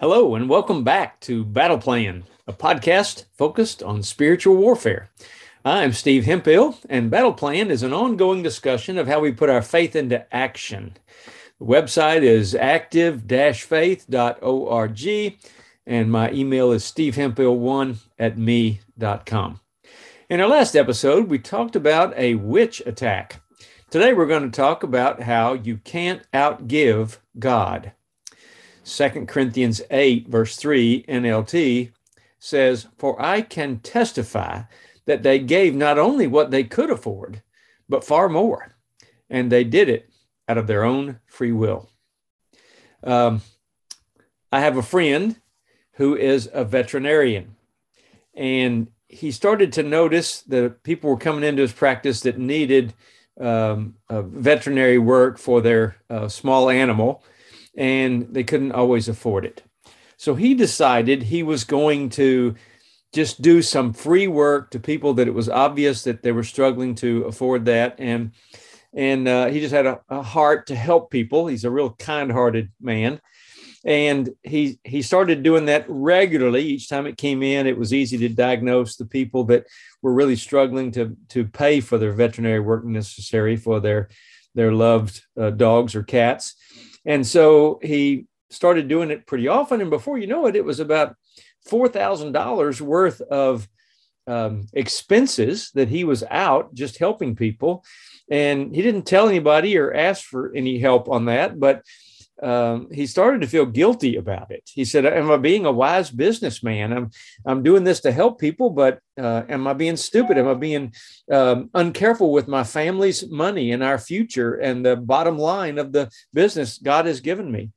Hello, and welcome back to Battle Plan, a podcast focused on spiritual warfare. I'm Steve Hemphill, and Battle Plan is an ongoing discussion of how we put our faith into action. The website is active faith.org, and my email is stevehemphill1 at me.com. In our last episode, we talked about a witch attack. Today, we're going to talk about how you can't outgive God. 2 Corinthians 8, verse 3, NLT says, For I can testify that they gave not only what they could afford, but far more. And they did it out of their own free will. Um, I have a friend who is a veterinarian, and he started to notice that people were coming into his practice that needed um, veterinary work for their uh, small animal and they couldn't always afford it. So he decided he was going to just do some free work to people that it was obvious that they were struggling to afford that. And and uh, he just had a, a, heart to help people. He's a real kind-hearted man. And he he started doing that regularly. Each time it came in it was easy to diagnose the people that were really struggling to to pay for their veterinary work necessary for their their loved uh, dogs or cats and so he started doing it pretty often. And before you know it, it was about $4,000 worth of um, expenses that he was out just helping people. And he didn't tell anybody or ask for any help on that, but um, he started to feel guilty about it. He said, "Am I being a wise businessman? I'm I'm doing this to help people, but uh, am I being stupid? Am I being um, uncareful with my family's money and our future and the bottom line of the business God has given me?"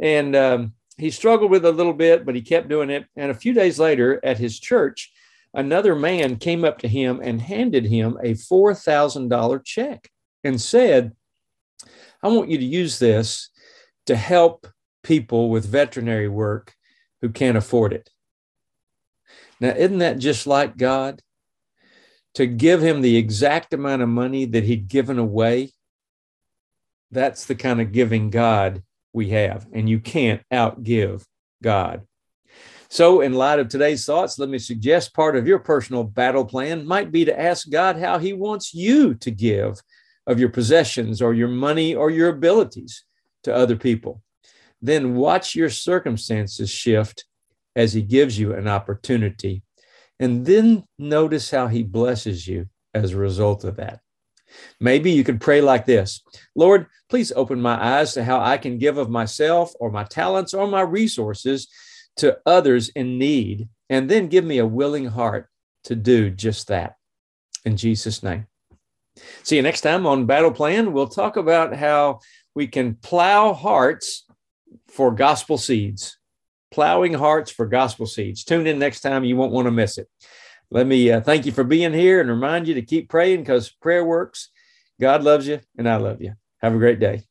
And um, he struggled with it a little bit, but he kept doing it. And a few days later, at his church, another man came up to him and handed him a four thousand dollar check and said, "I want you to use this." To help people with veterinary work who can't afford it. Now, isn't that just like God? To give him the exact amount of money that he'd given away, that's the kind of giving God we have, and you can't outgive God. So, in light of today's thoughts, let me suggest part of your personal battle plan might be to ask God how He wants you to give of your possessions or your money or your abilities to other people. Then watch your circumstances shift as He gives you an opportunity. And then notice how He blesses you as a result of that. Maybe you could pray like this Lord, please open my eyes to how I can give of myself or my talents or my resources to others in need, and then give me a willing heart to do just that. In Jesus' name. See you next time on Battle Plan. We'll talk about how we can plow hearts for gospel seeds. Plowing hearts for gospel seeds. Tune in next time. You won't want to miss it. Let me uh, thank you for being here and remind you to keep praying because prayer works. God loves you and I love you. Have a great day.